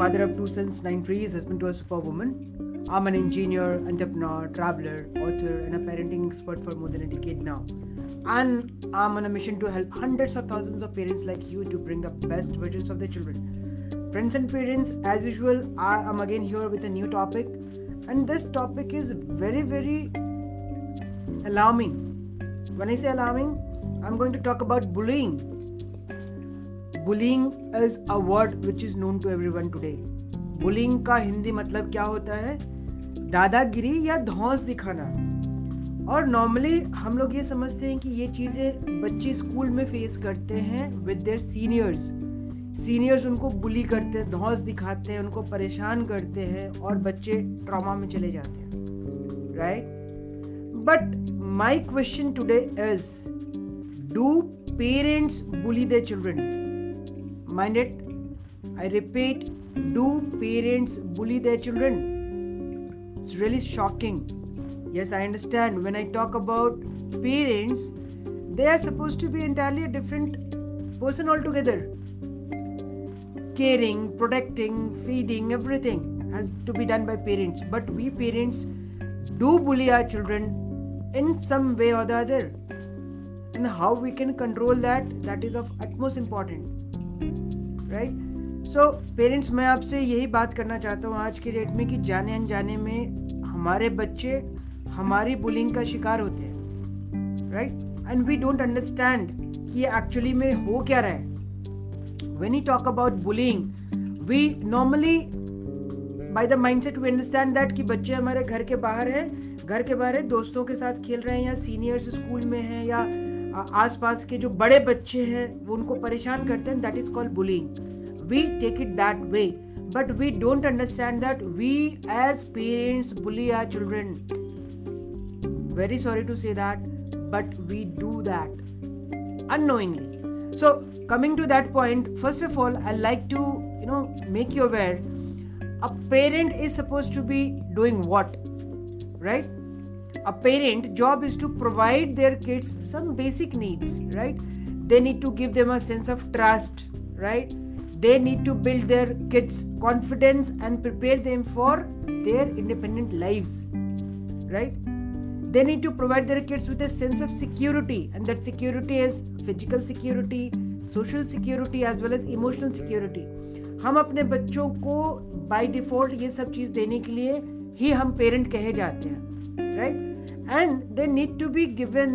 father of two sons, nine trees, husband to a superwoman. I'm an engineer, entrepreneur, traveler, author, and a parenting expert for more than a decade now. And I'm on a mission to help hundreds of thousands of parents like you to bring the best versions of their children. Friends and parents, as usual, I am again here with a new topic, and this topic is very, very alarming. When I say alarming, I'm going to talk about bullying bullying is a word which is known to everyone today bullying का हिंदी मतलब क्या होता है? दादागिरी या धौस दिखाना। और normally हम लोग ये समझते हैं कि ये चीज़ें बच्चे स्कूल में फेस करते हैं विद देयर सीनियर्स सीनियर्स उनको बुली करते हैं, धौस दिखाते हैं, उनको परेशान करते हैं और बच्चे ट्रॉमा में चले जाते हैं। Right but my question today is do parents bully their children Mind it. I repeat, do parents bully their children? It's really shocking. Yes, I understand. When I talk about parents, they are supposed to be entirely a different person altogether. Caring, protecting, feeding, everything has to be done by parents. But we parents do bully our children in some way or the other. And how we can control that, that is of utmost importance. Right so parents मैं आपसे यही बात करना चाहता हूँ आज के date में कि जाने अनजाने में हमारे बच्चे हमारी बुलिंग का शिकार होते हैं। Right and we don't understand कि एक्चुअली में हो क्या रहा है। When you talk about bullying we normally by the mindset we understand that कि बच्चे हमारे घर के बाहर हैं, घर के बाहर है, दोस्तों के साथ खेल रहे हैं या सीनियर्स स्कूल में हैं या आसपास के जो बड़े बच्चे हैं, वो उनको परेशान करते हैं that is called bullying we take it that way but we don't understand that we as parents bully our children very sorry to say that but we do that annoyingly so coming to that point first of all I like to you know make you aware a parent is suppose to be doing what right a parent job is to provide their kids some basic needs right they need to give them a sense of trust right they need to build their kids confidence and prepare them for their independent lives right they need to provide their kids with a sense of security and that security is physical security social security as well as emotional security हम अपने बच्चों को by default ये सब चीज़ देने के लिए ही हम पेरेंट कहे जाते हैं and they need to be given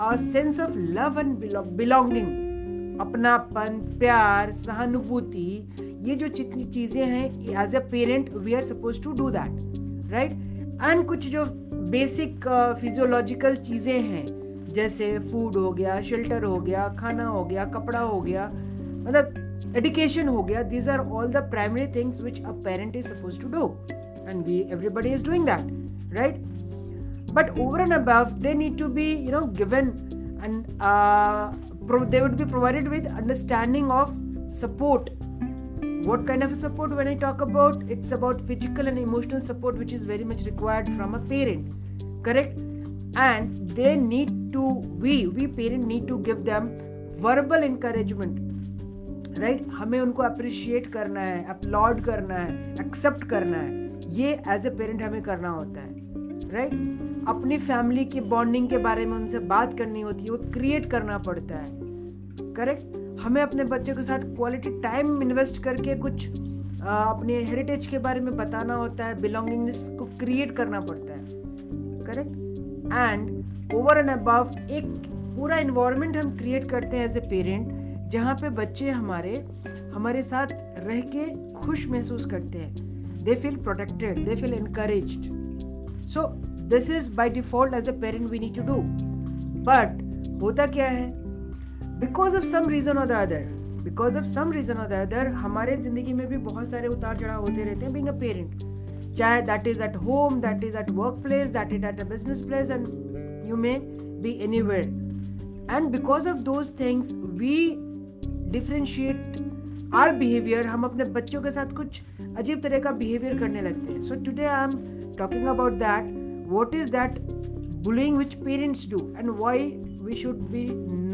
a sense of love and belonging. अपनापन, प्यार, सहानुभूति, ये जो जितनी चीज़ें हैं as a parent we are suppose to do that right and कुछ जो बेसिक फिजियोलॉजिकल चीज़ें हैं, जैसे फ़ूड हो गया शेल्टर हो गया, खाना हो गया, कपड़ा हो गया मतलब एजुकेशन हो गया these are all the primary things which a parent is suppose to do and we everybody is doing that right but over and above they need to be you know given and uh, pro- they would be provided with understanding of support what kind of support when i talk about it's about physical and emotional support which is very much required from a parent correct and they need to we we parent need to give them verbal encouragement right right? हमें उनको appreciate करना है applaud करना है accept करना है ये as a parent हमें करना होता है राइट right? अपनी फैमिली की बॉन्डिंग के बारे में उनसे बात करनी होती है, वो क्रिएट करना पड़ता है। करेक्ट हमें अपने बच्चों के साथ क्वालिटी टाइम इन्वेस्ट करके कुछ अपने हेरिटेज के बारे में बताना होता है बिलोंगिंगनेस को क्रिएट करना पड़ता है। Correct and over and above एक पूरा इन्वायरमेंट हम क्रिएट करते हैं एज ए पेरेंट जहाँ पे बच्चे हमारे हमारे साथ रह के खुश महसूस करते हैं। They feel protected they feel encouraged so this is by default as a parent we need to do but होता क्या है? Because of some reason or the other because of some reason or the other हमारे ज़िंदगी में भी बहुत सारे उतार चढ़ाव होते रहते हैं बींग अ पेरेंट चाहे that is at home that is at workplace that is at a business place and you may be any and because of those things we differentiate our behaviour हम अपने बच्चों के साथ कुछ अजीब तरह का बिहेवियर करने लगते हैं. So today I am talking about that what is that bullying which parents do and why we should be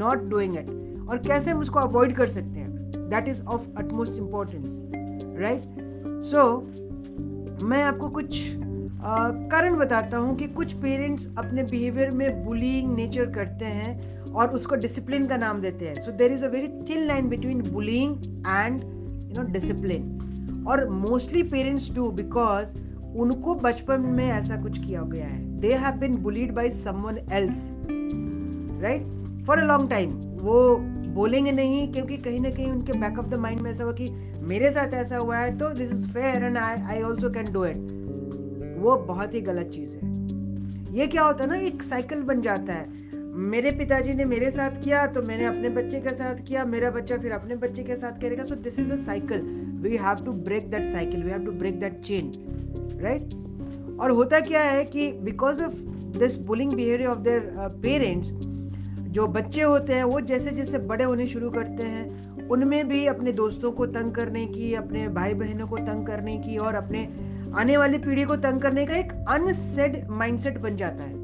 not doing it? और कैसे हम उसको अवॉइड कर सकते हैं? That is of utmost importance right so so, मैं आपको कुछ कारण बताता हूँ कि कुछ पेरेंट्स अपने बिहेवियर में बुलिंग नेचर करते हैं और उसको डिसिप्लिन का नाम देते हैं। So there is a very thin line between bullying and you know discipline or mostly parents do because उनको बचपन में ऐसा कुछ किया गया है। They have been bullied by someone else right for a long time वो बोलेंगे नहीं, क्योंकि कहीं ना कहीं उनके बैक ऑफ़ द माइंड में ऐसा हुआ कि मेरे साथ ऐसा हुआ है तो this is fair and I I also can do it वो बहुत ही गलत चीज़ है। ये क्या होता है ना, एक साइकिल बन जाता है। मेरे पिताजी ने मेरे साथ किया तो मैंने अपने बच्चे के साथ किया, मेरा बच्चा फिर अपने बच्चे के साथ करेगा। So this is a cycle we have to break that cycle we have to break that chain right और होता क्या है कि because of this bullying behaviour of their parents जो बच्चे होते हैं, वो जैसे जैसे बड़े होने शुरू करते हैं, उनमें भी अपने दोस्तों को तंग करने की, अपने भाई बहनों को तंग करने की और अपने आने वाली पीढ़ी को तंग करने का एक अनसेड माइंडसेट बन जाता है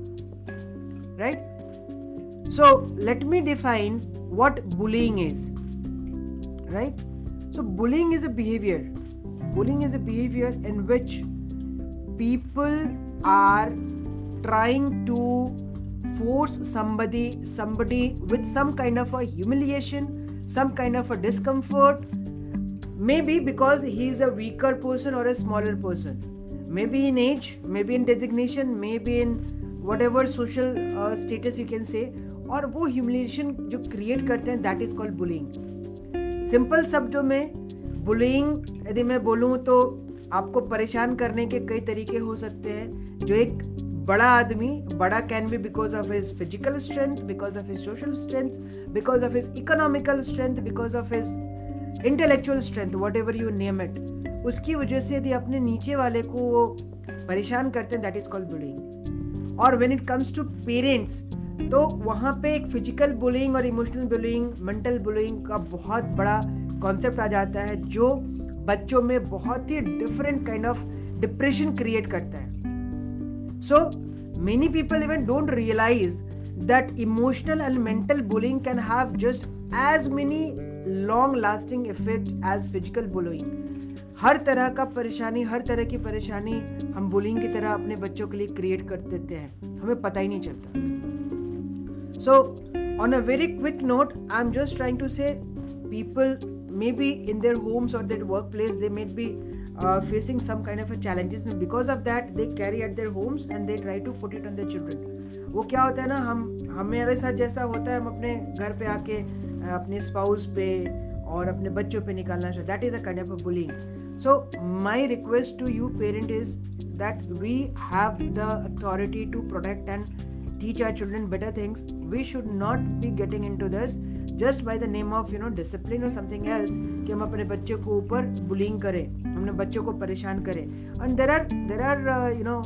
right so let me define what bullying is right so bullying is a behaviour bullying is a behavior in which people are trying to force somebody somebody with some kind of a humiliation some kind of a discomfort maybe because he is a weaker person or a smaller person maybe in age maybe in designation maybe in whatever social uh, status you can say और वो humiliation जो create करते हैं that is called bullying simple शब्दों में bullying यदि मैं बोलूँ तो आपको परेशान करने के कई तरीके हो सकते हैं, जो एक बड़ा आदमी, बड़ा can be because of his physical strength because of his social strength because of his economical strength because of his intellectual strength whatever you name it उसकी वजह से यदि अपने नीचे वाले को वो परेशान करते हैं दैट इज़ कॉल्ड बुलिंग और when it comes to parents तो वहाँ पे एक फ़िज़िकल बुलिंग और इमोशनल बुलिंग मेंटल बुलिंग का बहुत बड़ा कॉन्सेप्ट आ जाता है, जो बच्चों में बहुत ही different kind of depression create करता है। So many people even don't realise that emotional and mental bullying can have just as many long lasting effect as physical bullying हर तरह का परेशानी, हर तरह की परेशानी हम बुलिंग की तरह अपने बच्चों के लिए क्रिएट कर देते हैं। हमें पता ही नहीं चलता। So on a very quick note I am just trying to say people maybe in their homes और their work place they might be facing some kind of challenges and because of that they carry at their homes and they try to put it on their children वो क्या होता है ना हम हमारे साथ जैसा होता है हम अपने घर पे आके अपने स्पाउस पे और अपने बच्चों पे निकालना चाहिए that is a kind of a bullying so my request to you parent is that we have the authority to protect and teach our children better things we should not be getting into this Just by the name of, you know, discipline or something else, कि हम अपने बच्चों को ऊपर bullying करें हमने बच्चों को परेशान करें। And there are there are you know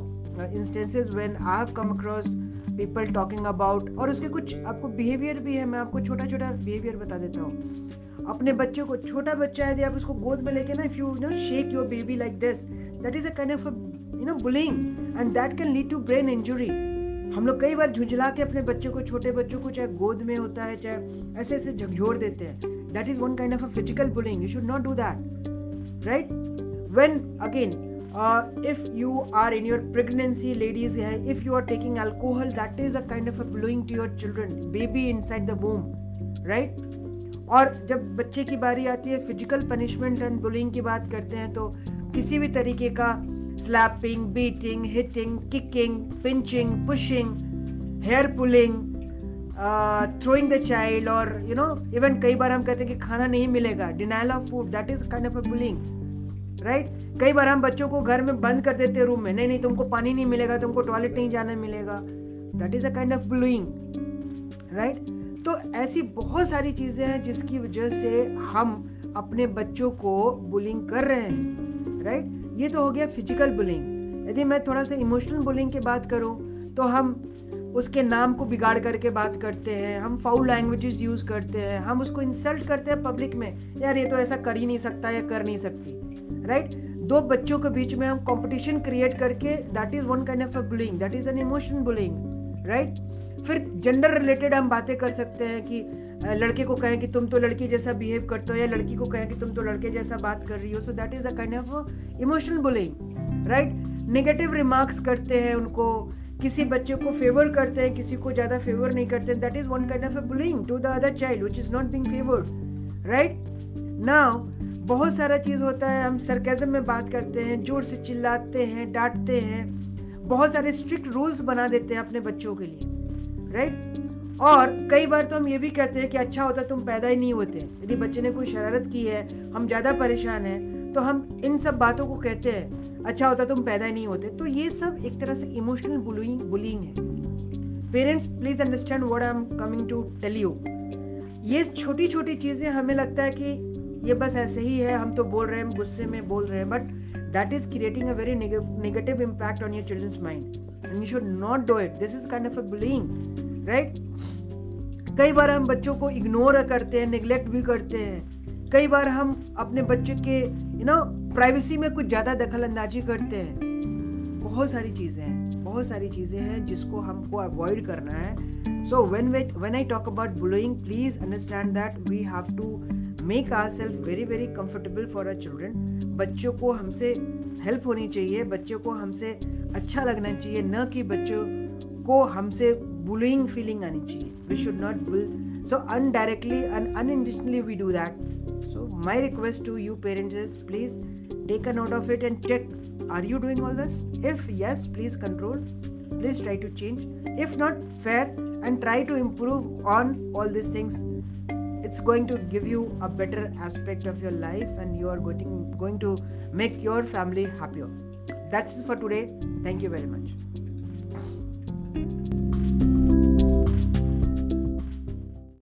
instances when I have come across people talking about और उसके कुछ, आपको बिहेवियर भी है, मैं आपको छोटा छोटा बिहेवियर बता देता हूँ। अपने बच्चों को, छोटा बच्चा है, यदि आप उसको गोद में लेके ना if you know shake your baby like this that is a kind of you know bullying and that can lead to brain injury हम लोग कई बार झुंझला के अपने बच्चों को छोटे बच्चों को चाहे गोद में होता है चाहे ऐसे ऐसे झकझोर देते हैं। That is one kind of a physical bullying you should not do that right when again uh, if you are in your pregnancy ladies if you are taking alcohol that is a kind of a bullying to your children baby inside the womb. Right? और जब बच्चे की बारी आती है physical punishment and bullying की बात करते हैं तो किसी भी तरीके का slapping beating hitting kicking pinching pushing hair pulling throwing the child or you know even कई बार हम कहते हैं कि खाना नहीं मिलेगा denial of food that is kind of a bullying right कई बार हम बच्चों को घर में बंद कर देते रूम में, नहीं नहीं, तुमको पानी नहीं मिलेगा, तुमको टॉयलेट नहीं जाना मिलेगा that is a kind of bullying right तो ऐसी बहुत सारी चीज़ें हैं जिसकी वजह से हम अपने बच्चों को बुलिंग कर रहे हैं राइट ये तो हो गया फ़िज़िकल बुलिंग यदि मैं थोड़ा सा इमोशनल बुलिंग की बात करूँ तो हम उसके नाम को बिगाड़ करके बात करते हैं, हम फाउल लैंग्वेजेस यूज़ करते हैं, हम उसको इंसल्ट करते हैं पब्लिक में, यार ये तो ऐसा कर ही नहीं सकता या कर नहीं सकती राइट दो बच्चों के बीच में हम कंपटीशन क्रिएट करके that is one kind of a bullying that is an emotion bullying right फिर जेंडर रिलेटेड हम बातें कर सकते हैं कि लड़के को कहें कि तुम तो लड़की जैसा बिहेव करते हो या लड़की को कहें कि तुम तो लड़के जैसा बात कर रही हो so that is a kind of emotional bullying right negative remarks करते हैं उनको, किसी बच्चे को फेवर करते हैं, किसी को ज़्यादा फेवर नहीं करते that is one kind of a bullying to the other child which is not being favoured right now बहुत सारा चीज़ होता है, हम सरकेजम में बात करते हैं, ज़ोर से चिल्लाते हैं, डांटते हैं, बहुत सारे स्ट्रिक्ट रूल्स बना देते हैं अपने बच्चों के लिए राइट और कई बार तो हम ये भी कहते हैं कि अच्छा होता तुम पैदा ही नहीं होते। यदि बच्चे ने कोई शरारत की है, हम ज़्यादा परेशान हैं तो हम इन सब बातों को कहते हैं अच्छा होता तुम पैदा ही नहीं होते। तो ये सब एक तरह से इमोशनल बुलिंग बुलिंग है। Parents please understand word I am coming to tell you ये छोटी छोटी चीज़ें हमें लगता है कि ये बस ऐसे ही है, हम तो बोल रहे हैं गुस्से में बोल रहे हैं but that is creating a very negative impact on your children's mind and you should not do it this is kind of a bullying right कई बार हम बच्चों को इग्नोर करते हैं निगलेक्ट भी करते हैं। कई बार हम अपने बच्चे के यू नो प्राइवेसी में कुछ ज़्यादा दखल अंदाजी करते हैं। बहुत सारी चीज़ें हैं, बहुत सारी चीज़ें हैं जिसको हमको अवॉइड करना है। So when when I talk about bullying please understand that we have to make our self very very comfortable for a children बच्चों को हमसे हेल्प होनी चाहिए, बच्चों को हमसे अच्छा लगना चाहिए, न कि बच्चों को हमसे bullying feeling आनी चाहिए we should not bull so indirectly and unintentionally we do that so my request to you parents is please take a note of it and check are you doing all this if yes please control please try to change if not fair and try to improve on all these things it's going to give you a better aspect of your life and you are going, going to make your family happier that's for today thank you very much